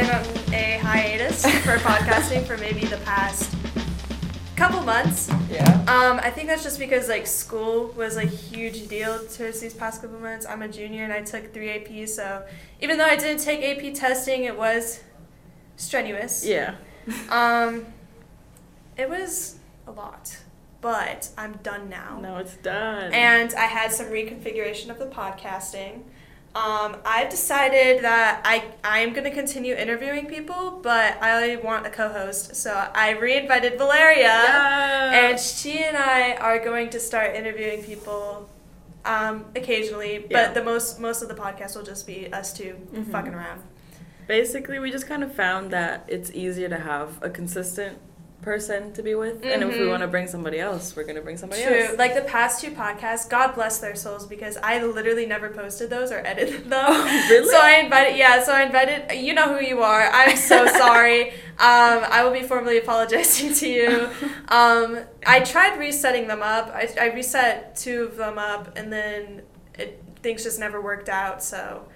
been on a hiatus for podcasting for maybe the past couple months. Yeah. Um, I think that's just because like school was a huge deal to us these past couple months. I'm a junior and I took three APs, so even though I didn't take AP testing, it was strenuous. Yeah. Um, it was a lot, but I'm done now. Now it's done. And I had some reconfiguration of the podcasting. Um, I've decided that I I am going to continue interviewing people, but I want a co-host. So I reinvited Valeria, Yeah. and she and I are going to start interviewing people um, occasionally. But Yeah. the most most of the podcast will just be us 2 Mhm. fucking around. Basically, we just kind of found that it's easier to have a consistent person to be with, and if we Mhm. want to bring somebody else, we're gonna bring somebody True. else. Like the past two podcasts, God bless their souls because I literally never posted those or edited them. Oh, really? So I invited, yeah, so I invited, you know who you are. I'm so sorry. Um, I will be formally apologizing to you. Um, I tried resetting them up. I, I reset two of them up and then it, things just never worked out. So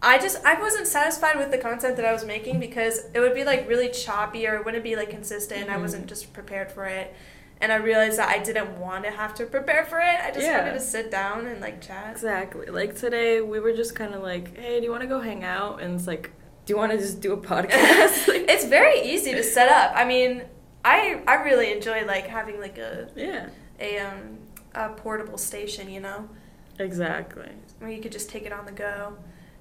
I just, I wasn't satisfied with the content that I was making because it would be like really choppy or it wouldn't be like consistent. I Mhm. wasn't just prepared for it. And I realized that I didn't want to have to prepare for it. I just Yeah. wanted to sit down and like chat. Exactly. Like today, we were just kind of like, "Hey, do you want to go hang out?" And it's like, "Do you want to just do a podcast?" It's very easy to set up. I mean, I I really enjoy like having like a yeah. a um a portable station, you know, Exactly. where you could just take it on the go.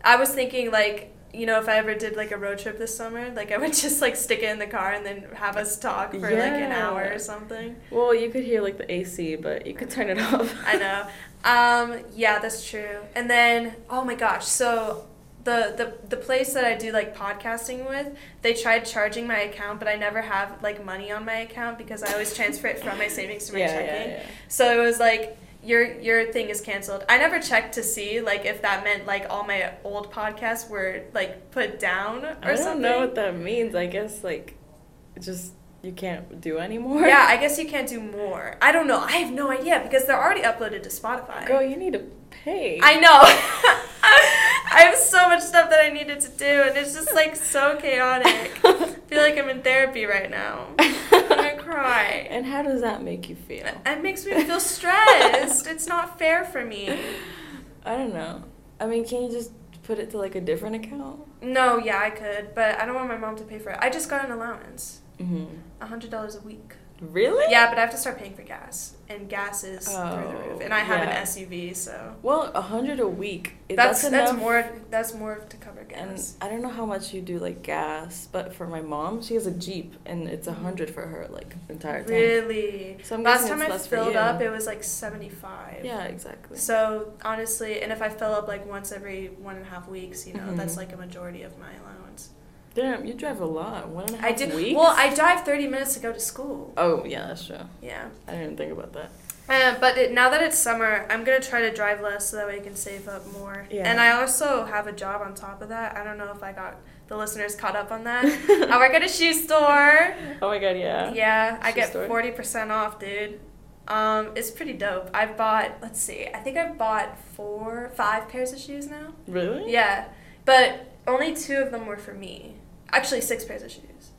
I was thinking like you know if I ever did like a road trip this summer, like I would just like stick it in the car and then have us talk for like an hour or something. Well, you could hear like the AC, but you could turn it off. I know. Um, yeah, that's true. And then, oh my gosh, so the, the the place that I do like podcasting with, they tried charging my account, but I never have like money on my account because I always transfer it from my savings to my yeah, checking. yeah, yeah. So it was like your your thing is canceled. I never checked to see like if that meant like all my old podcasts were like put down or something. I don't something. know what that means. I guess like, just you can't do anymore. yeah, I guess you can't do more. I don't know. I have no idea because they're already uploaded to Spotify. Girl, you need to pay. I know. I have so much stuff that I needed to do, and it's just like so chaotic. I feel like I'm in therapy right now. Cry. And how does that make you feel? It makes me feel stressed. it's not fair for me. I don't know. I mean, can you just put it to like a different account? No, yeah, I could, but I don't want my mom to pay for it. I just got an allowance, mm-hmm. a hundred dollars a week. Really? Yeah, but I have to start paying for gas, and gas is through the Oh, roof, and I have yeah. an SUV, so Well, a hundred a week. if that's that's, more that's more to cover gas. And. I don't know how much you do like gas, but for my mom, she has a Jeep, and it's a hundred for her like entire time. Really? So I'm Last time it's I filled up, it was like 75. Yeah, exactly. So honestly, and if I fill up like once every one and a half weeks, you know, Mhm. that's like a majority of my allowance. Damn, you drive a lot. One and a half I do. weeks. Well, I drive 30 minutes to go to school. Oh yeah, that's true. Yeah. I didn't think about that. Uh, but it, now that it's summer, I'm gonna try to drive less so that way I can save up more. Yeah. And I also have a job on top of that. I don't know if I got the listeners caught up on that. I work at a shoe store. Oh my god, yeah. Yeah, I get store. forty percent off, dude. Um, it's pretty dope. I've bought. Let's see. I think I've bought four, five pairs of shoes now. Really? Yeah, but only two of them were for me. Actually, six pairs of shoes.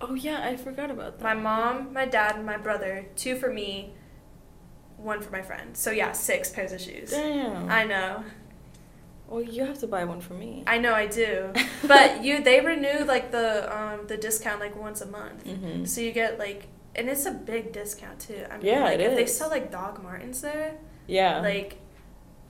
Oh yeah, I forgot about that. My mom, my dad, and my brother. Two for me. One for my friend. So yeah, six pairs of shoes. Damn. I know. well, you have to buy one for me. I know I do. but you they renew like the um the discount like once a month. mm-hmm. So you get like and it's a big discount too. I mean Yeah, like it if they sell like Doc Martens there, Yeah. like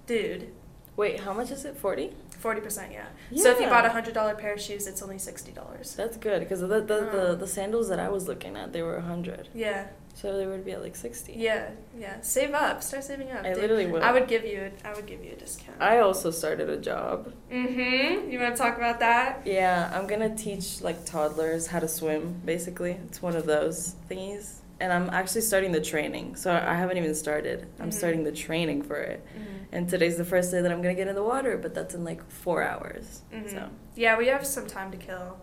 dude, Wait, how much is it? Forty? Forty percent, yeah. So if you bought a hundred dollar pair of shoes, it's only sixty dollars. That's good because the the, the Oh. the sandals that I was looking at they were a hundred, Yeah, so they would be at like sixty. yeah, yeah. Save up. Start saving up. I dude. literally will. I would give you. A, I would give you a discount. I also started a job. mm-hmm. You want to talk about that? Yeah, I'm gonna teach like toddlers how to swim. Basically, it's one of those thingies, and I'm actually starting the training. So I haven't even started. I'm Mhm. starting the training for it, Mm-hmm. And today's the first day that I'm gonna get in the water, but that's in like four hours. Mhm. So Yeah, we have some time to kill.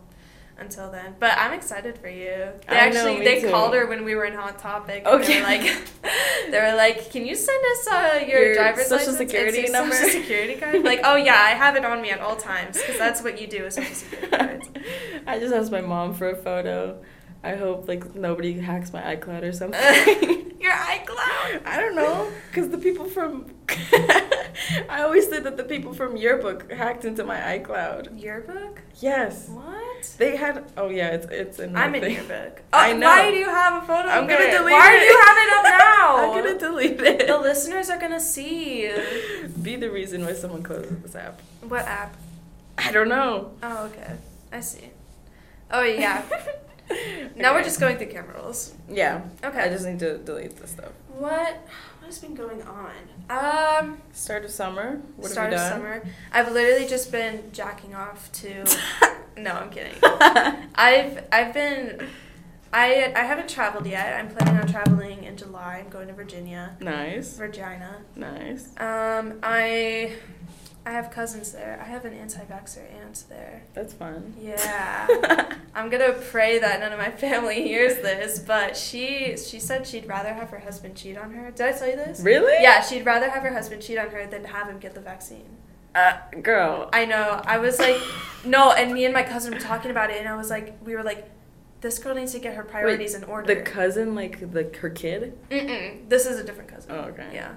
until then. But I'm excited for you. They I know, actually me they too. called her when we were in Hot Topic. and Okay. They were like they were like, "Can you send us uh, your, Your driver's social license security your number?" Social security card. like, oh yeah, I have it on me at all times because that's what you do with social security cards. I just asked my mom for a photo. I hope like nobody hacks my iCloud or something. your iCloud. I don't know, cause the people from I always said that the people from Yearbook hacked into my iCloud. Yearbook? Yes, What? they had. Oh yeah, it's it's in. I'm in thing. yearbook. I Oh, know. Why do you have a photo? I'm gonna it? delete Why it. Why do you have it up now? I'm gonna delete it. The listeners are gonna see. Be the reason why someone closes this app. What app? I don't know. Oh, okay. I see. Oh yeah. Now we're just going through camera rolls. Yeah. Okay. I just need to delete this stuff. What? What has been going on? Um, Start of summer. What start have of you done? summer. I've literally just been jacking off to. no, I'm kidding. I've I've been. I I haven't traveled yet. I'm planning on traveling in July. I'm going to Virginia, nice. Virginia. Nice. Um, I I have cousins there. I have an anti-vaxxer aunt there. That's fun. Yeah. I'm gonna pray that none of my family hears this, but she she said she'd rather have her husband cheat on her. Did I tell you this? really? Yeah, she'd rather have her husband cheat on her than have him get the vaccine. Uh, girl. I know. I was like, no, and me and my cousin were talking about it, and I was like, we were like, this girl needs to get her priorities in order. The cousin, like the her kid. Mm-mm. This is a different cousin. Oh, okay. Yeah,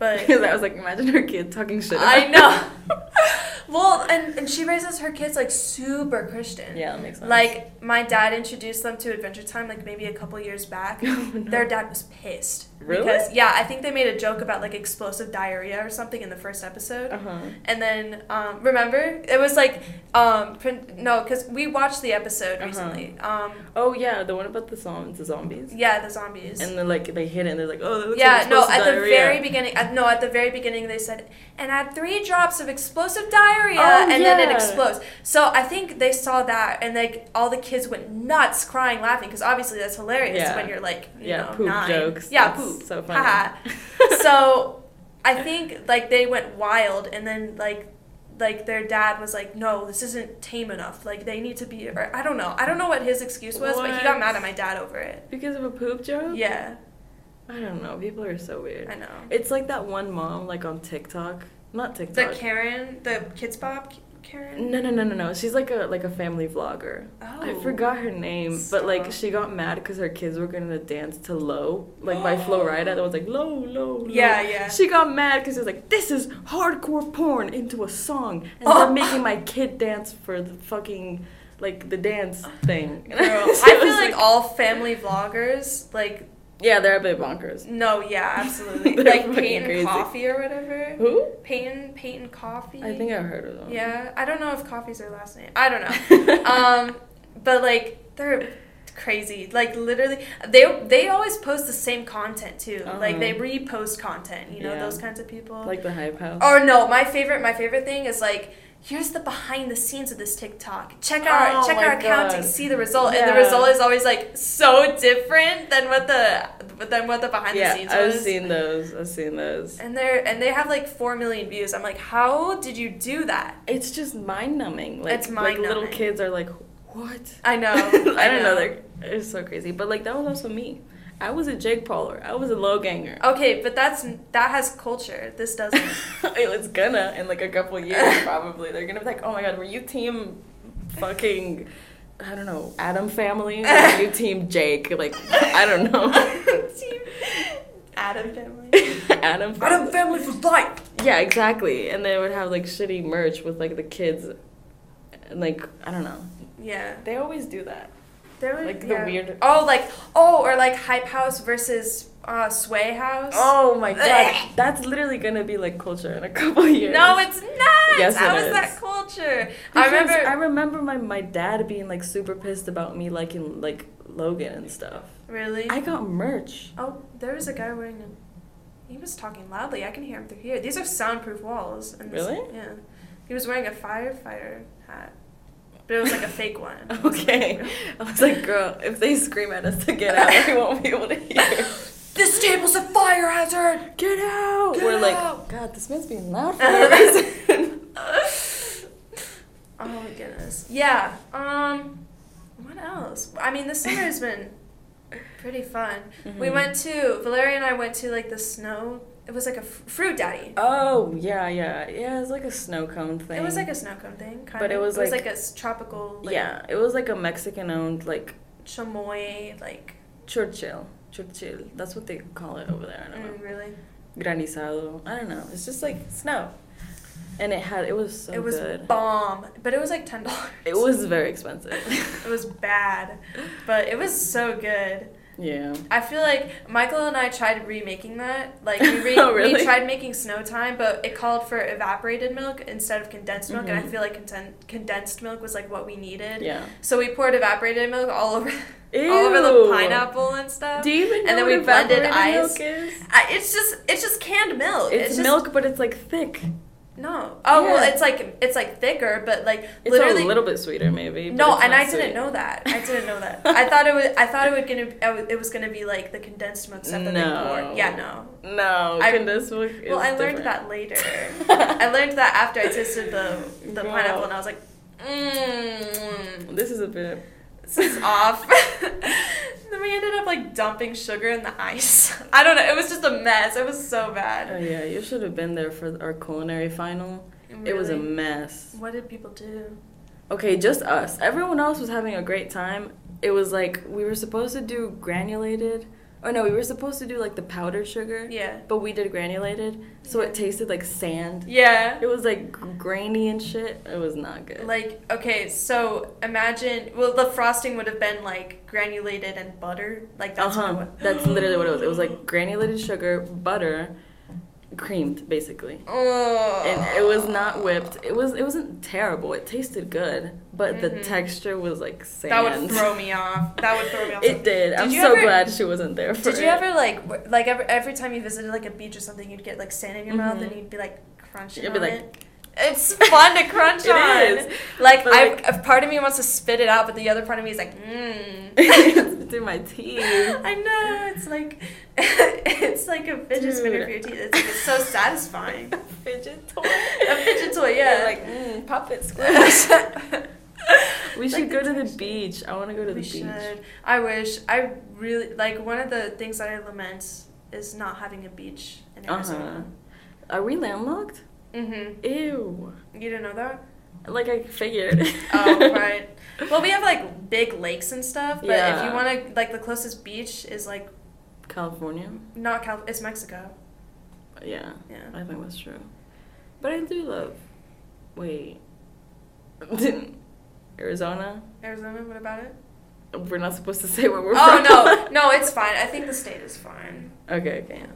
but Because I was like, imagine her kid talking shit. I know. well, and and she raises her kids like super Christian. Yeah, that makes sense. Like my dad introduced them to Adventure Time like maybe a couple years back. Oh, no. Their dad was pissed. Really? Because yeah, I think they made a joke about like explosive diarrhea or something in the first episode. Uh huh. And then um, remember it was like um no because we watched the episode Uh-huh. recently. Um Oh yeah, the one about the zombies, the zombies. yeah, the zombies. And then like they hit it, and they're like, oh, that looks yeah, like no. At the very beginning, at, no, at the very beginning, they said, and add three drops of explosive diarrhea, Oh, and then it explodes. So I think they saw that, and like all the kids went nuts, crying, laughing, because obviously that's hilarious Yeah. when you're like, you Yeah, know, poop nine. jokes. Yeah, That's poop. So funny. So I think like they went wild, and then like. Like their dad was like, no, this isn't tame enough. Like they need to be, or I don't know. I don't know what his excuse was, but he got mad at my dad over it. because of a poop joke. Yeah, I don't know. People are so weird. I know. It's like that one mom, like on TikTok. Not TikTok. The Karen, the Kidz Bop Karen. no, no, no, no, no. She's like a like a family vlogger. I Oh. forgot her name, but like she got mad because her kids were gonna dance to "Low" like by oh. Flo Rida. That was like "Low, low." low." Yeah, yeah. She got mad because it was like, "This is hardcore porn into a song, and Oh. they're making my kid dance for the fucking like the dance thing." Girl, I feel was like all family vloggers, like, yeah, they're a bit bonkers. no, yeah, absolutely. Like Peyton crazy. Coffee or whatever. Who? Peyton, Peyton Coffee. I think I've heard of them. Yeah, I don't know if Coffee's their last name. I don't know. um, but like they're crazy. Like literally, they they always post the same content too. Like they Uh-huh. repost content. You know Yeah. those kinds of people. like the hype house. Or no, my favorite my favorite thing is like here's the behind the scenes of this TikTok. Check our Oh check our account to see the result, and the result is always like so different than what the than what the behind yeah, the scenes are. I've was. seen those. I've seen those. and they're and they have like four million views. I'm like, how did you do that? It's just mind numbing. Like, It's like little kids are like, what? I know. I don't know. They're it's so crazy. But like that was also me. I was a Jake Pauler. I was a low ganger. Okay, but that's that has culture. This doesn't. it's gonna in like a couple years probably. They're gonna be like, oh my god, were you team fucking I don't know, Adam family? Or were you team Jake? Like I don't know. Team Adam family. Adam family. family for life. Yeah, exactly. And they would have like shitty merch with like the kids and like I don't know. Yeah. They always do that. There were, Like the yeah. weird- Oh, like oh, or like Hype House versus uh, Sway House. Oh my god. That's literally gonna be like culture in a couple years. No, it's not. Yes, How it is is. that culture? I remember. I remember my, my dad being like super pissed about me liking like Logan and stuff. really? I got merch. oh, there was a guy wearing a. He was talking loudly. I can hear him through here. These are soundproof walls. And this- Really? Yeah. He was wearing a firefighter hat, but it was like a fake one. Okay. I was like, girl, if they scream at us to get out, we won't be able to hear. This table's a fire hazard. Get out! Get We're like, out. God, this man's being loud for no reason. Oh my goodness. Yeah. Um. What else? I mean, the summer has been pretty fun. We Mhm. went to Valeria and I went to like the snow. It was like a f- fruit daddy. Oh yeah, yeah, yeah. It was like a snow cone thing. It was like a snow cone thing, kind But of. it was like- was like a tropical. Like, yeah. It was like a Mexican-owned like Chamoy, like. Churchill. Churchill. That's what they call it over there. I don't know. Mm, really. Granizado. I don't know. It's just like snow, and it had. It was so good. it was good. bomb, but it was like ten dollars. It was very expensive. It was bad, but it was so good. Yeah. I feel like Michael and I tried remaking that. Like we, re- Oh, really? we tried making snow time, but it called for evaporated milk instead of condensed milk, and I Mhm. feel like conten- condensed milk was like what we needed. Yeah. So we poured evaporated milk all over, Ew. all over the pineapple and stuff. Do you even know And then what we blended ice. milk is? I, it's just it's just canned milk. It's, just, milk, but it's like thick. No. Oh well, it's like it's like thicker, but like It's literally a little bit sweeter, maybe. No, and I didn't sweet. know that. I didn't know that. I thought it was. I thought it would gonna. It was gonna be like the condensed milk stuff that No. they poured. Yeah, no. No, I- condensed milk. Is Well, I learned different. that later. I learned that after I tasted the the Wow. pineapple, and I was like, mmm, This is a bit. This is off. then we ended up like dumping sugar in the ice. I don't know. It was just a mess. It was so bad. Oh yeah, you should have been there for our culinary final. It was a mess. What did people do? Okay, just us. Everyone else was having a great time. It was like we were supposed to do granulated. Oh no, we were supposed to do like the powdered sugar. Yeah. But we did granulated, so it tasted like sand. Yeah. It was like grainy and shit. It was not good. Like okay, so imagine well the frosting would have been like granulated and butter, like that's uh-huh. what it huh. was. That's literally what it was. It was like granulated sugar, butter, creamed basically. Oh. And it was not whipped. It was it wasn't terrible. It tasted good, but the Mhm. texture was like sand. That would throw me off. That would throw me off. It did. I'm so ever- glad she wasn't there for Did you it. ever like like every, every time you visited like a beach or something, you'd get like sand in your mouth Mhm. and you'd be like crunching You'd be on like- it. It's fun to crunch It on. is. Like But, like- a part of me wants to spit it out, but the other part of me is like, mmm. through my teeth. I know it's like it's like a fidget spinner for your teeth. It's like it's so satisfying. fidget toy. a fidget toy, yeah. Like mm, pop it, squish. we Like should go to the beach. I want to go to the we beach. should. I wish. I really like one of the things that I lament is not having a beach in Uh huh. Arizona. Are we landlocked? Mm-hmm. Ew. You didn't know that? Like I figured. Oh right. Well, we have like big lakes and stuff, but if you want to, like, the closest beach is like California. not Cal. It's Mexico. Yeah. Yeah. I think that's true. But I do love. Wait. Arizona. Arizona. What about it? We're not supposed to say where we're Oh from. no, no, it's fine. I think the state is fine. Okay, okay.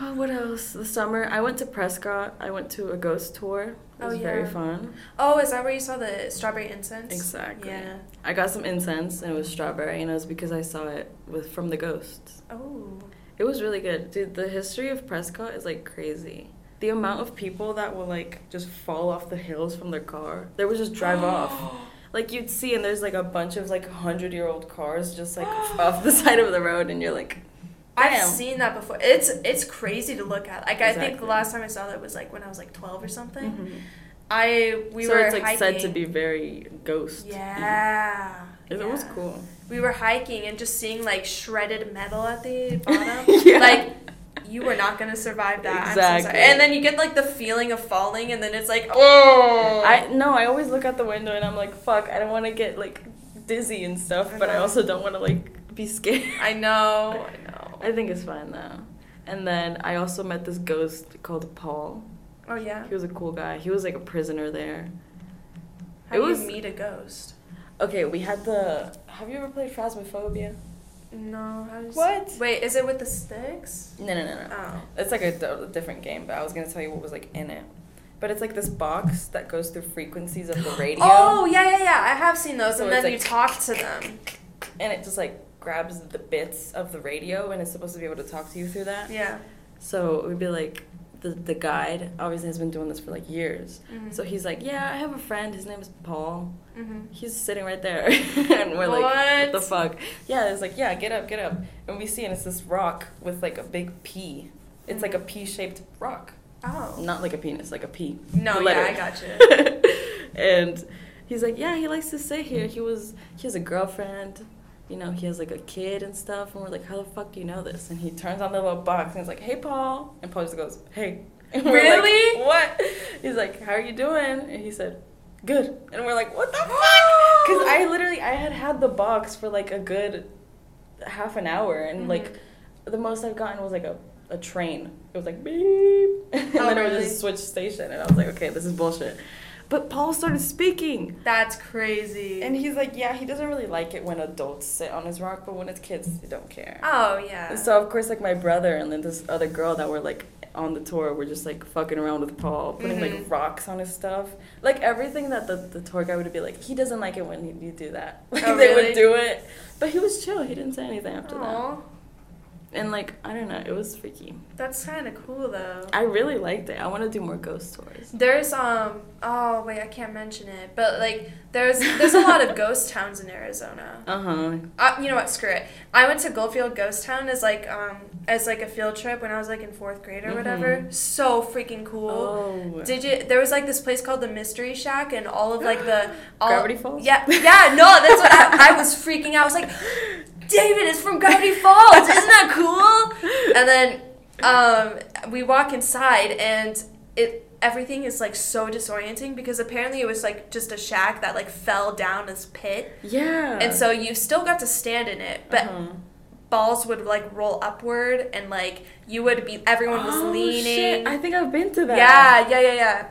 Oh, what else? The summer, I went to Prescott. I went to a ghost tour. It Oh, was very fun. Oh, is that where you saw the strawberry incense? Exactly. Yeah. I got some incense and it was strawberry, and it was because I saw it with from the ghosts. Oh. It was really good, dude. The history of Prescott is like crazy. The amount of people that will like just fall off the hills from their car, they would just drive off. Like you'd see, and there's like a bunch of like hundred year old cars just like off the side of the road, and you're like, I've seen that before. It's it's crazy to look at. Like I think the last time I saw that was like when I was like twelve or something. Mhm. I we so were it's like hiking. said to be very ghost. Yeah. It, it was cool. We were hiking and just seeing like shredded metal at the bottom. Yeah. Like you were not gonna survive that. I'm so Exactly. And then you get like the feeling of falling, and then it's like, oh. I no, I always look out the window and I'm like, fuck, I don't want to get like dizzy and stuff, I but I uh-huh. also don't want to like be scared. I know. I know. I think it's fine though. And then I also met this ghost called Paul. Oh yeah. He was a cool guy. He was like a prisoner there. How it do was- you meet a ghost? Okay, we had the. Have you ever played Phasmophobia? No. How does... What? Wait, is it with the sticks? No, no, no, no. Oh. It's like a, d- different game, but I was gonna tell you what was like in it. But it's like this box that goes through frequencies of the radio. Oh yeah, yeah, yeah. I have seen those, So and then like- you talk to them. And it just like grabs the bits of the radio and it's supposed to be able to talk to you through that. Yeah. So it would be like the the guide obviously has been doing this for like years. Mhm. So he's like, Yeah, I have a friend, his name is Paul. Mhm. He's sitting right there and we're like, What the fuck? Yeah, it's like, Yeah, get up, get up. And we see and it's this rock with like a big P. It's like a P shaped rock. Oh. Not like a penis, like a P. No, yeah. I got you. and He's like, yeah, he likes to stay here. He was he has a girlfriend, you know, he has like a kid and stuff. And we're like, how the fuck do you know this? And he turns on the little box and he's like, hey, Paul. And Paul just goes, hey. We're like, Really? what? He's like, how are you doing? And he said, good. And we're like, what the fuck? Because I literally I had had the box for like a good half an hour, and Mhm. like the most I've gotten was like a, a train. It was like beep, and Oh, then it would just switch station, and I was like, okay, this is bullshit. But Paul started speaking. That's crazy. And he's like, yeah, he doesn't really like it when adults sit on his rock, but when it's kids, they don't care. oh yeah. So of course, like my brother and then this other girl that were like on the tour were just like fucking around with Paul, putting Mhm. like rocks on his stuff, like everything that the, the tour guy would be like. He doesn't like it when you do that. Like Oh, they really? would do it, but he was chill. He didn't say anything after that. And like I don't know, it was freaky. that's kind of cool though. I really liked it. I want to do more ghost tours. There's um oh wait I can't mention it but like there's there's a lot of ghost towns in Arizona. Uh huh. Uh, you know what? Screw it. I went to Goldfield Ghost Town as like um as like a field trip when I was like in fourth grade or Mhm. whatever. So freaking cool. Oh. Did you? There was like this place called the Mystery Shack, and all of like the all, Gravity Falls? Yeah, yeah. No, that's what I, I was freaking out. I was like, David is from Gravity Falls. Isn't that cool? And then um, we walk inside, and it everything is like so disorienting because apparently it was like just a shack that like fell down this pit, Yeah. and so you still got to stand in it, but Uh-huh. balls would like roll upward, and like you would be everyone was Oh, leaning. shit. I think I've been to that. yeah, yeah, yeah, yeah.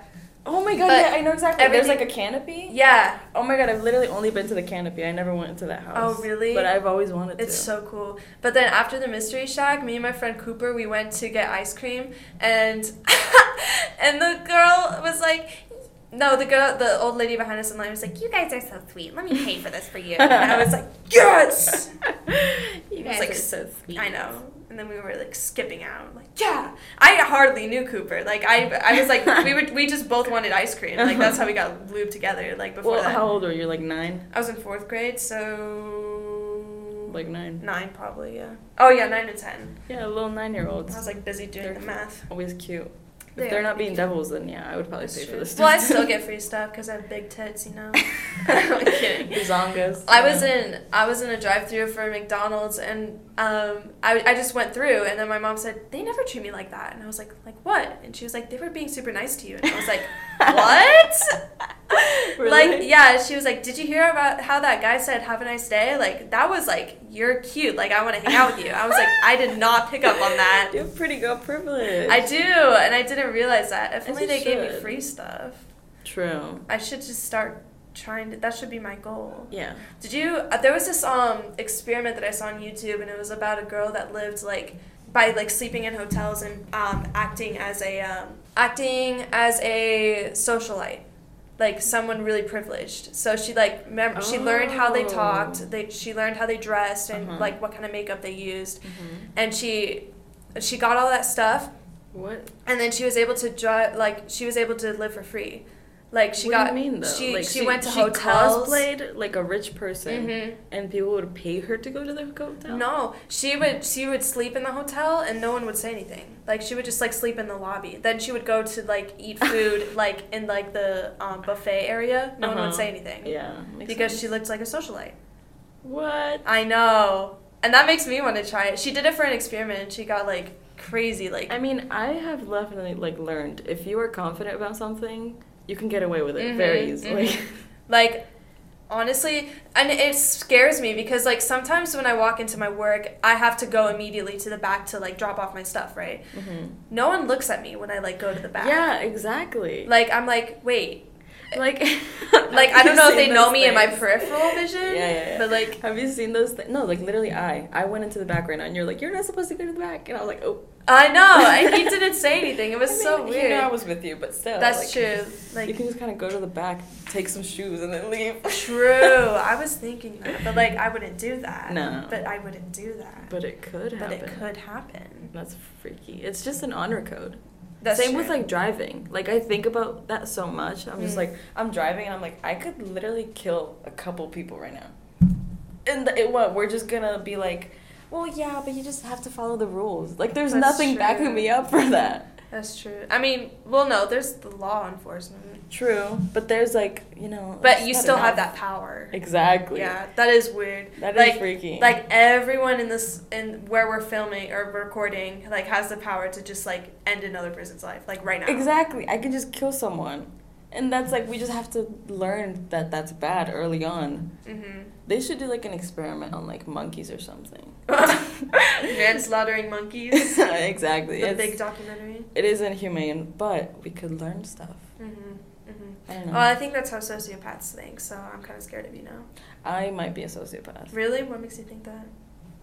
Oh my god, But yeah, I know exactly. There's like a canopy. Yeah, Oh my god, I've literally only been to the canopy. I never went into that house. Oh, really? But I've always wanted to. it's so cool. But then after the mystery shack, me and my friend Cooper, we went to get ice cream, and and the girl was like. No, the girl, the old lady behind us in line was like, "You guys are so sweet. Let me pay for this for you." And I was like, "Yes!" you It was guys like are so sweet. I know. And then we were like skipping out. Like, yeah. I hardly knew Cooper. Like, I, I was like, we would, we just both wanted ice cream. Like, that's how we got lubed together. Like before Well, that, how old were you? Like nine? I was in fourth grade, so Like nine? nine probably. Yeah. Oh yeah, nine to ten. Yeah, little nine year olds I was like busy doing They're the math. Always cute. If they're are not being cute. devils, then yeah, I would probably That's pay for true. this. Well, I still get free stuff because I have big tits, you know. I'm kidding. Zongas. I was in I was in a drive-through for McDonald's and um I, I just went through and then my mom said they never treat me like that. And I was like like what? And she was like they were being super nice to you. And I was like what? Really? like yeah she was like did you hear about how that guy said have a nice day? Like that was like you're cute. Like I want to hang out with you. I was like I did not pick up on that. You have pretty girl privilege. I do and I didn't realize that. If only they gave me free stuff. True. I should just start trying to that should be my goal Yeah. did you? Uh, there was this um experiment that I saw on YouTube, and it was about a girl that lived like by like sleeping in hotels and um, acting as a um, acting as a socialite, like someone really privileged. So she like mem- she learned how they Oh. talked. They she learned how they dressed and Uh-huh. like what kind of makeup they used, Mm-hmm. and she she got all that stuff, What? and then she was able to drive like she was able to live for free. Like she what got do you mean though? she like, she, went to she hotels. cosplayed like a rich person, Mhm. and people would pay her to go to the hotel. No, she would she would sleep in the hotel and no one would say anything. Like she would just like sleep in the lobby. Then she would go to like eat food like in like the um, buffet area. No one would Uh-huh. say anything Yeah. because sense. she looked like a socialite. What? I know, and that makes me want to try it. She did it for an experiment. and She got like crazy like. I mean, I have definitely like learned if you are confident about something, you can get away with it Mhm, very easily. mhm. Like, honestly, and it scares me because like sometimes when I walk into my work, I have to go immediately to the back to like drop off my stuff. Right? hmm No one looks at me when I like go to the back. Yeah, exactly. Like I'm like, wait. Like, Like I don't know if they know me in my peripheral vision. Yeah, yeah, yeah. But like Have you seen those? Th- no, like literally, I I went into the back right now, and you're like, you're not supposed to go to the back, and I was like, oh. I know, and he didn't say anything. It was I mean, so You weird. know, I was with you, but still. That's like, true. Like you can just kind of go to the back, take some shoes, and then leave. true. I was thinking that, but like I wouldn't do that. No. But I wouldn't do that. But it could happen. But it could happen. That's freaky. It's just an honor code. That's Same true. with like driving. Like I think about that so much. I'm just Mm. like I'm driving and I'm like I could literally kill a couple people right now. And the, it, what we're just gonna be like, well yeah, but you just have to follow the rules. Like there's That's nothing true. backing me up for that. That's true. I mean, well, no, there's the law enforcement. True, but there's like you know. But you still have that power. Exactly. Yeah, that is weird. That is like, freaky. Like everyone in this in where we're filming or recording like has the power to just like end another person's life like right now. Exactly. I can just kill someone. And that's like we just have to learn that that's bad early on. Mhm. They should do like an experiment on like monkeys or something. Manslaughtering monkeys. exactly. The It's- big documentary. it is inhumane, but we could learn stuff. Mhm. I don't know. Well, I think that's how sociopaths think, so I'm kind of scared of you now. I might be a sociopath. Really? What makes you think that?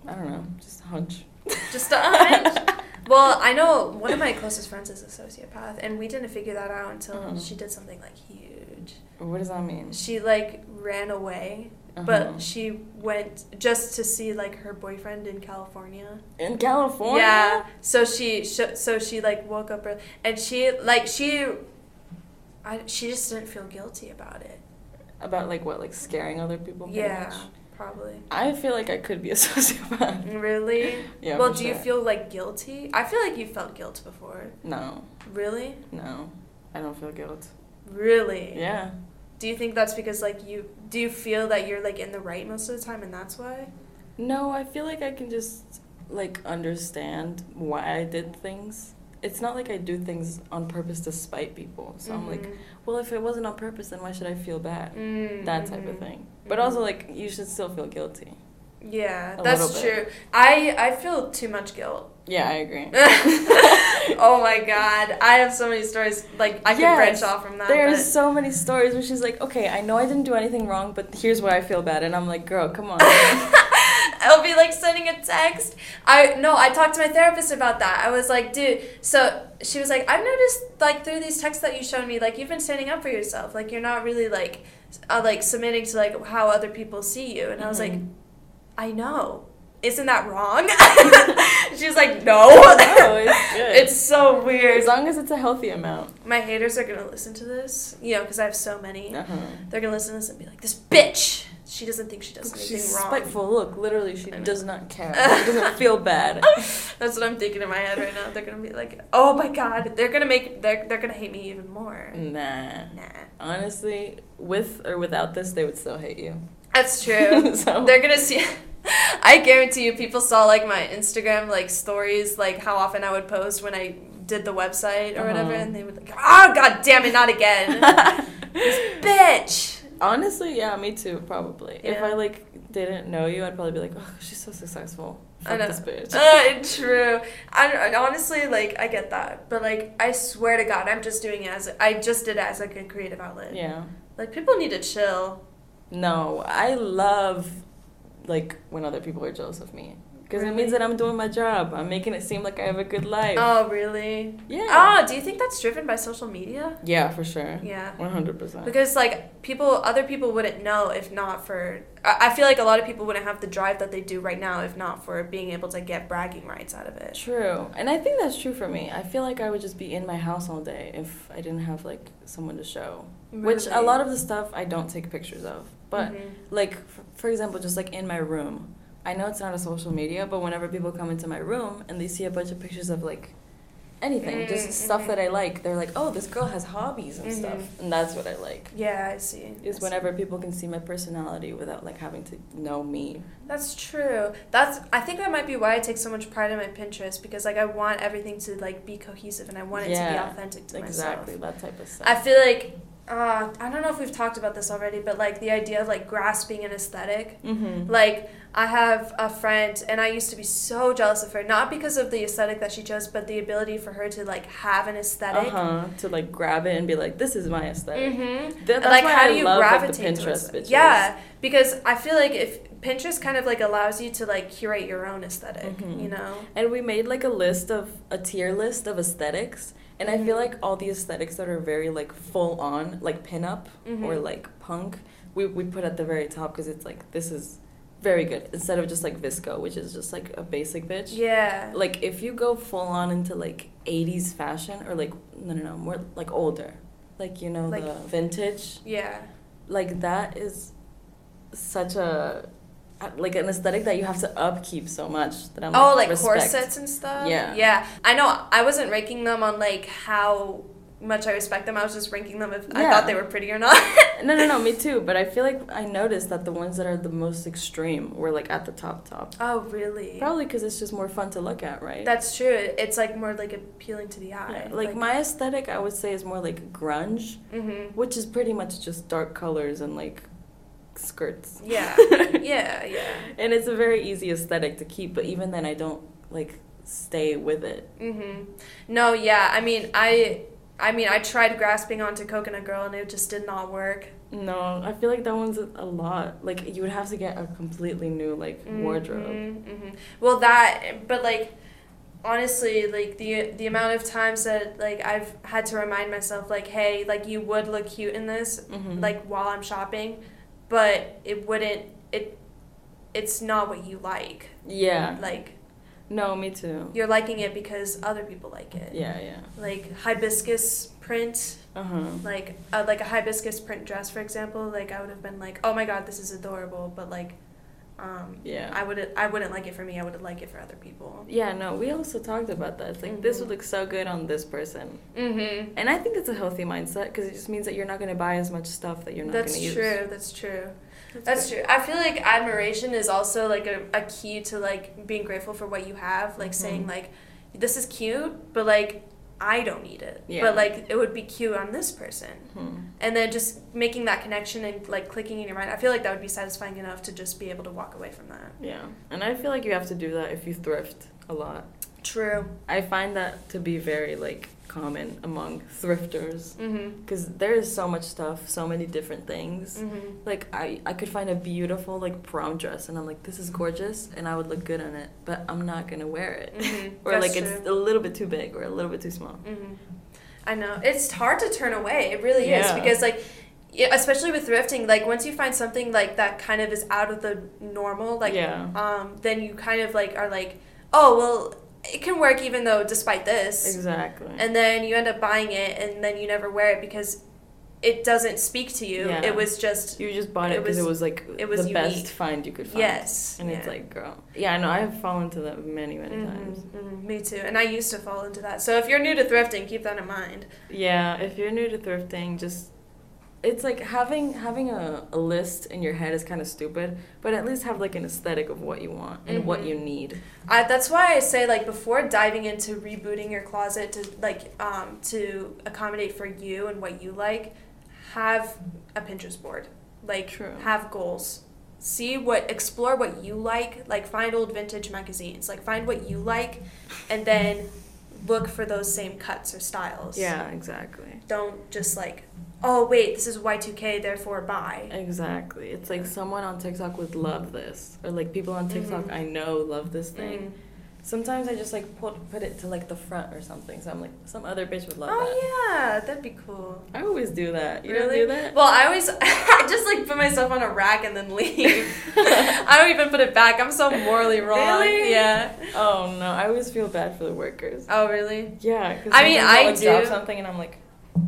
I don't know. Just a hunch. Just a hunch. Well, I know one of my closest friends is a sociopath, and we didn't figure that out until Uh-huh. she did something like huge. What does that mean? She like ran away, Uh-huh. but she went just to see like her boyfriend in California. In California? Yeah. So she sh- so she like woke up early, and she like she, I she just didn't feel guilty about it. About like what, like scaring other people? Yeah, much? probably. I feel like I could be a sociopath. Really? Yeah. well, do you feel like guilty? I feel like you felt guilt before. No, Really? no. I don't feel guilt. Really? Yeah. Do you think that's because like you do you feel that you're like in the right most of the time and that's why? No, I feel like I can just like understand why I did things. It's not like I do things on purpose to spite people. So I'm like, Mhm. well, if it wasn't on purpose, then why should I feel bad? Mm, That type of thing. But Mhm. also, like, you should still feel guilty. Yeah, A that's true. I I feel too much guilt. Yeah, I agree. oh my god, I have so many stories. Like I can branch off from that. There's but- so many stories where she's like, okay, I know I didn't do anything wrong, but here's why I feel bad. And I'm like, girl, come on. I'll be like sending a text. I no, I talked to my therapist about that. I was like, dude. So she was like, I've noticed like through these texts that you showed me, like you've been standing up for yourself. Like you're not really like, uh, like submitting to like how other people see you. And I was like, Mhm. I know. Isn't that wrong? she was like, no. No, it's good. it's so weird. as long as it's a healthy amount. My haters are gonna listen to this, you know, because I have so many. Uh-huh. They're gonna listen to this and be like, "This bitch, she doesn't think she does anything She's wrong." spiteful. Look, literally, she does not care. She doesn't feel bad. That's what I'm thinking in my head right now. They're gonna be like, "Oh my god," they're gonna make they're they're gonna hate me even more. Nah. Nah, Honestly, with or without this, they would still hate you. that's true. so, they're gonna see. I guarantee you, people saw like my Instagram like stories, like how often I would post when I did the website or whatever, Uh-huh. and they would like, "Oh god damn it, not again, this bitch." Honestly, yeah, me too, probably. If I like didn't know you, I'd probably be like, oh, she's so successful. I Fuck know. this bitch. Uh, true. I, I honestly like I get that, but like I swear to God, I'm just doing it as I just did it as like a creative outlet. yeah. Like people need to chill. No, I love like when other people are jealous of me because it means that I'm doing my job. I'm making it seem like I have a good life. Oh really? yeah. Oh, do you think that's driven by social media? Yeah, for sure. Yeah. One hundred percent. Because like people, other people wouldn't know if not for. I feel like a lot of people wouldn't have the drive that they do right now if not for being able to get bragging rights out of it. True, and I think that's true for me. I feel like I would just be in my house all day if I didn't have like someone to show. Which a lot of the stuff I don't take pictures of, but Mhm. like for example, just like in my room. I know it's not a social media, but whenever people come into my room and they see a bunch of pictures of like anything, just Mm, stuff mhm. that I like, they're like, "Oh, this girl has hobbies and stuff," Mhm. and that's what I like. Yeah, I see. Is I see. whenever people can see my personality without like having to know me. That's true. That's I think that might be why I take so much pride in my Pinterest because like I want everything to like be cohesive and I want it to be authentic to Exactly myself. that type of stuff. I feel like uh, I don't know if we've talked about this already, but like the idea of like grasping an aesthetic. mm-hmm. Like I have a friend and I used to be so jealous of her, not because of the aesthetic that she chose, but the ability for her to like have an Uh aesthetic. huh. To like grab it and be like, "This is my aesthetic." Mm-hmm. Th- like why how I do you love, gravitate towards Pinterest it? Yeah, because I feel like if Pinterest kind of like allows you to like curate your own esthetic Mhm. you know. And we made like a list of a tier list of aesthetics. And I feel Mhm. like all the aesthetics that are very like full on, like pinup or Mhm. like punk, we, we put at the very top because it's like this is very good instead of just like VSCO, which is just like a basic bitch. Yeah. Like if you go full on into like 80s fashion or like no no no more like older, like you know Like- the vintage, Yeah. like that is such a like an aesthetic that you have to upkeep so much that I'm Oh, like, like corsets and stuff. Yeah. Yeah. I know. I wasn't ranking them on like how much I respect them. I was just ranking them if I thought they were pretty or not. No, no, no, me too. But I feel like I noticed that the ones that are the most extreme were like at the top, top. oh, really? Probably because it's just more fun to look at, right? That's true. It's like more like appealing to the eye. Yeah, like, my aesthetic, I would say, is more like grunge, Mm-hmm. which is pretty much just dark colors and like skirts. Yeah. yeah, yeah. And it's a very easy aesthetic to keep, but even then, I don't like stay with it. Mm-hmm. No, yeah. I mean, I, I mean, I tried grasping onto Coconut Girl and it just did not work. No, I feel like that one's a lot. Like you would have to get a completely new like wardrobe. Mm-hmm, mm-hmm. Well, that, but like, honestly, like the the amount of times that like I've had to remind myself, like, hey, like you would look cute in this, Mhm. like while I'm shopping, but it wouldn't. It, it's not what you like. Yeah. Like No, me too. you're liking it because other people like it. Yeah, yeah. Like hibiscus print, Uh huh. like uh, like a hibiscus print dress, for example. Like I would have been like, oh my god, this is adorable, but like. Um, Yeah. I would I wouldn't like it for me. I would like it for other people. Yeah, no, we also talked about that. It's like this Mhm. would look so good on this person, Mm-hmm. and I think it's a healthy mindset because it just means that you're not going to buy as much stuff that you're not going That's to use. true. That's true. That's true. I feel like admiration is also like a, a key to like being grateful for what you have. Like saying Mhm. like, this is cute, but like I don't need it. Yeah. But like it would be cute on this person. Hmm. And then just making that connection and like clicking in your mind. I feel like that would be satisfying enough to just be able to walk away from that. Yeah, and I feel like you have to do that if you thrift a lot. True. I find that to be very like common among thrifters because there is so much stuff, so many different things. Mhm. Like I, I could find a beautiful like prom dress and I'm like, this is gorgeous and I would look good in it, but I'm not gonna wear it. Mhm. or That's like it's a little bit too big or a little bit too small. hmm I know it's hard to turn away. It really is because like, especially with thrifting, like once you find something like that kind of is out of the normal, like, Yeah. um, then you kind of like are like, oh well, it can work even though despite this, Exactly. and then you end up buying it and then you never wear it because it doesn't speak to you. Yeah. It was just you just bought it it because it was- was like it was the unique. best find you could find. yes, And it's like, girl. Yeah, I know. I have fallen to that many, many Mhm, times. mhm, me too, and I used to fall into that. So if you're new to thrifting, keep that in mind. Yeah, if you're new to thrifting, just it's like having having a, a list in your head is kind of stupid, but at least have like an aesthetic of what you want and what Mhm. you need. I, that's why I say like before diving into rebooting your closet to like um, to accommodate for you and what you like, have a Pinterest board. Like True. have goals. See what explore what you like. Like find old vintage magazines. Like find what you like, and then look for those same cuts or styles. Yeah, exactly. Don't just like, oh wait, this is Y two K, therefore buy. Exactly. It's like someone on TikTok would love this, or like people on TikTok Mhm. I know love this thing. Mm. Sometimes I just like put put it to like the front or something, so I'm like some other bitch would love oh, that. Oh yeah, that'd be cool. I always do that. You really? don't do that? Well, I always I just like put myself on a rack and then leave. I don't even put it back. I'm so morally wrong. Really? Yeah. Oh no, I always feel bad for the workers. Oh really? Yeah, I mean, I like, drop something and I'm like,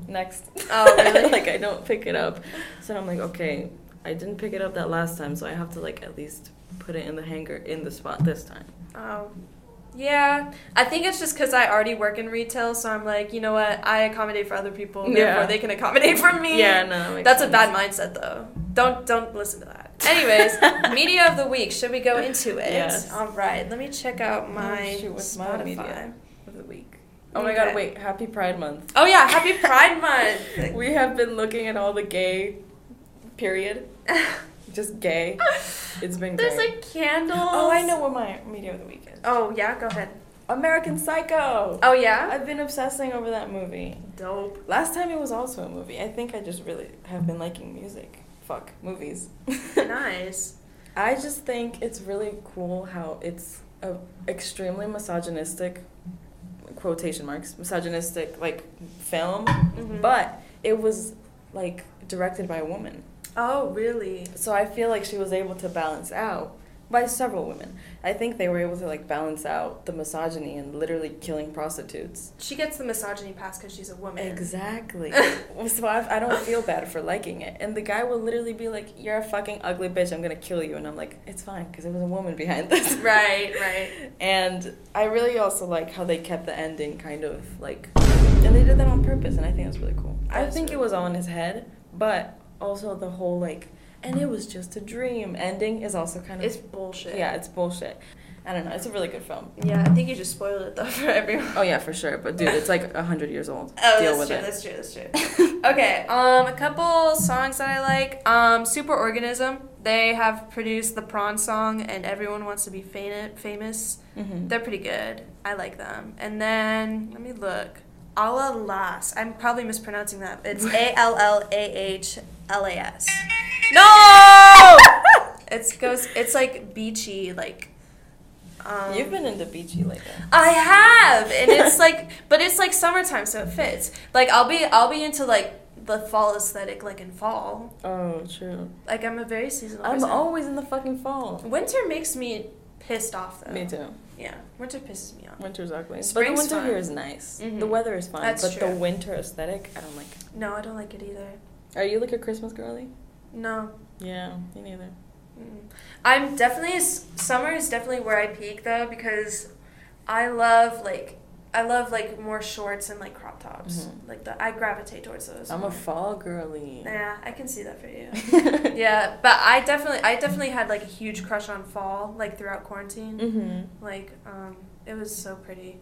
next. Oh, really? like I don't pick it up, so I'm like, okay, I didn't pick it up that last time, so I have to like at least put it in the hanger in the spot this time. Oh. Yeah, I think it's just because I already work in retail, so I'm like, you know what? I accommodate for other people, therefore Yeah. they can accommodate for me. Yeah, no, that makes That's a bad mindset, though. Don't don't listen to that. Anyways, media of the week. Should we go into it? Yes. All right. Let me check out my Oh, shoot, Spotify. my media? of the week. Oh my god, wait, Happy Pride Month. Oh yeah, Happy Pride Month. We have been looking at all the gay, period, just gay. It's been There's great. like candles. Oh, I know what my media of the week is. Oh yeah, go ahead. American Psycho. Oh yeah. I've been obsessing over that movie. Dope. Last time it was also a movie. I think I just really have been liking music. Fuck, movies. nice. I just think it's really cool how it's a extremely misogynistic quotation marks misogynistic like film, Mhm. but it was like directed by a woman. Oh really? So I feel like she was able to balance out by several women. I think they were able to like balance out the misogyny and literally killing prostitutes. She gets the misogyny pass because she's a woman. Exactly. so I, I don't feel bad for liking it. And the guy will literally be like, "You're a fucking ugly bitch. I'm gonna kill you." And I'm like, "It's fine, because there was a woman behind this." Right, right. And I really also like how they kept the ending kind of like, and they did that on purpose, and I think that's really cool. I think it really was all in his head, but also the whole like, and it was just a dream ending is also kind of It's bullshit. yeah, it's bullshit. I don't know. It's a really good film. Yeah, I think you just spoiled it though for everyone. Oh yeah, for sure. But dude, it's like a hundred years old. Oh, Deal that's with true, it. that's true. That's true. okay. Um, a couple songs that I like. Um, Superorganism. They have produced the Prawn song, and everyone wants to be fam- famous. Mm-hmm. They're pretty good. I like them. And then let me look. Allah-Las. I'm probably mispronouncing that. It's A L L A H L A S. No. It's goes. It's like beachy, like. Um, You've been into beachy lately. I have, and it's like, but it's like summertime, so it fits. Like I'll be, I'll be into like the fall aesthetic, like in fall. Oh, true. Like I'm a very seasonal. I'm person. always in the fucking fall. Winter makes me pissed off though. Me too. Yeah, winter pisses me off. Winter's ugly. but the winter fun. here is nice. Mhm. The weather is fine, That's but true. the winter aesthetic, I don't like. It. No, I don't like it either. Are you like a Christmas girly? No. Yeah, me neither. I'm definitely summer is definitely where I peak though because I love like I love like more shorts and like crop tops. Mhm. Like the I gravitate towards those. I'm more. a fall girly. Yeah, I can see that for you. yeah, but I definitely I definitely had like a huge crush on fall like throughout quarantine. Mm-hmm. Like um it was so pretty.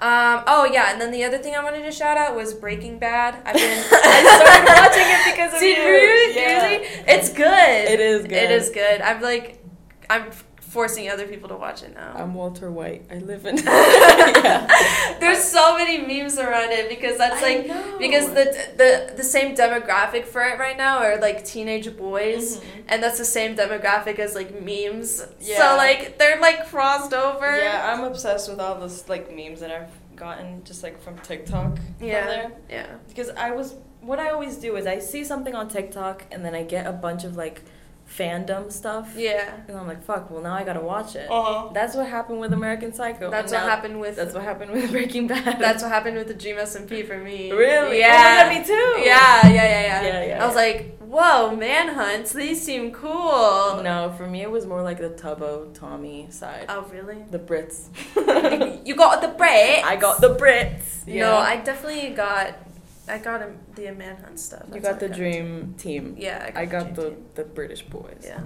Um oh yeah, and then the other thing I wanted to shout out was Breaking Bad. I've been I started watching it because of Did you. you? Yeah. Really? It's good. It is It good. is good. I'm like I'm forcing other people to watch it now. I'm Walter White. I live in. yeah. There's so many memes around it because that's I like know. because the the the same demographic for it right now are like teenage boys Mhm. and that's the same demographic as like memes. Yeah. So like they're like crossed over. Yeah, I'm obsessed with all those like memes that I've gotten just like from TikTok. Yeah. From there. Yeah. Because I was what I always do is I see something on TikTok and then I get a bunch of like fandom stuff. Yeah. And I'm like, fuck, well now I gotta watch it. Uh-huh. That's what happened with American Psycho. That's what happened with That's what happened with Breaking Bad. that's what happened with the Dream SMP for me. Really? Yeah. Oh God, me too. Yeah, yeah, yeah, yeah. Yeah, yeah, I was yeah. like, whoa, manhunts, these seem cool. No, for me it was more like the Tubbo Tommy side. Oh really? The Brits. you got the Brits. I got the Brits. No, I definitely got I got him the manhunt stuff. You got the I Dream team. Yeah, I got Dream the Team. the British boys. Yeah.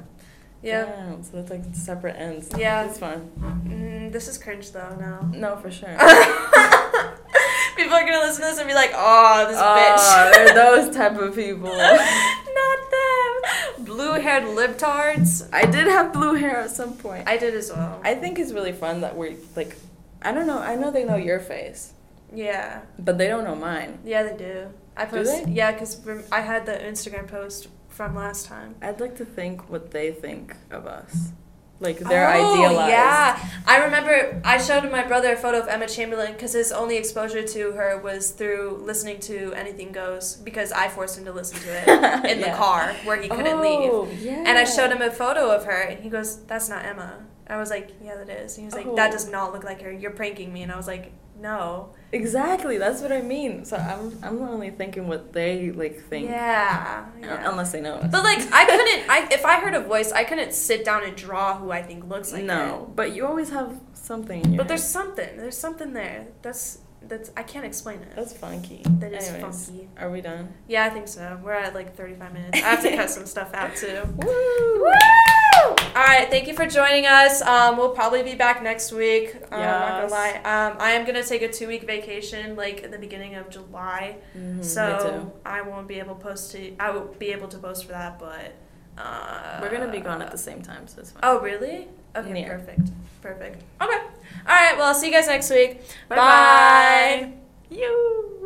Yeah. Damn, so that's like separate ends. Yeah. It's fun. Mm, this is cringe though now. No, for sure. People are gonna listen to this and be like, "Oh, this Oh, bitch." they're those type of people. Not them. Blue-haired libtards. I did have blue hair at some point. I did as well. I think it's really fun that we're like, I don't know. I know they know your face, yeah. but they don't know mine. Yeah, they do. I Do post. they? Yeah, because I had the Instagram post from last time. I'd like to think what they think of us, like they're oh, idealized. Yeah, I remember I showed my brother a photo of Emma Chamberlain because his only exposure to her was through listening to Anything Goes because I forced him to listen to it in the car where he couldn't oh, leave. Oh, Yeah. And I showed him a photo of her, and he goes, "That's not Emma." I was like, "Yeah, that is." And he was like, "That Oh. does not look like her. You're pranking me." And I was like, "No." Exactly. That's what I mean. So I'm I'm only thinking what they like think, Yeah. yeah. unless they know us. But like, I couldn't. I if I heard a voice, I couldn't sit down and draw who I think looks like no, but you always have something. In it. your But there's something. There's something there. That's that's. I can't explain it. that's funky. That is Anyways, funky. Are we done? Yeah, I think so. We're at like 35 minutes. I have to cut some stuff out too. Woo! Woo! All right, thank you for joining us. Um, we'll probably be back next week. Um, Not gonna lie. Um, I am gonna take a two week vacation, like in the beginning of July. Mhm, me so. I won't be able to post to. I will be able to post for that, but. Uh, We're gonna be gone at the same time, so it's fine. Oh really? Okay, perfect. Perfect. Okay. All right, well, I'll see you guys next week. Bye-bye. Bye. You.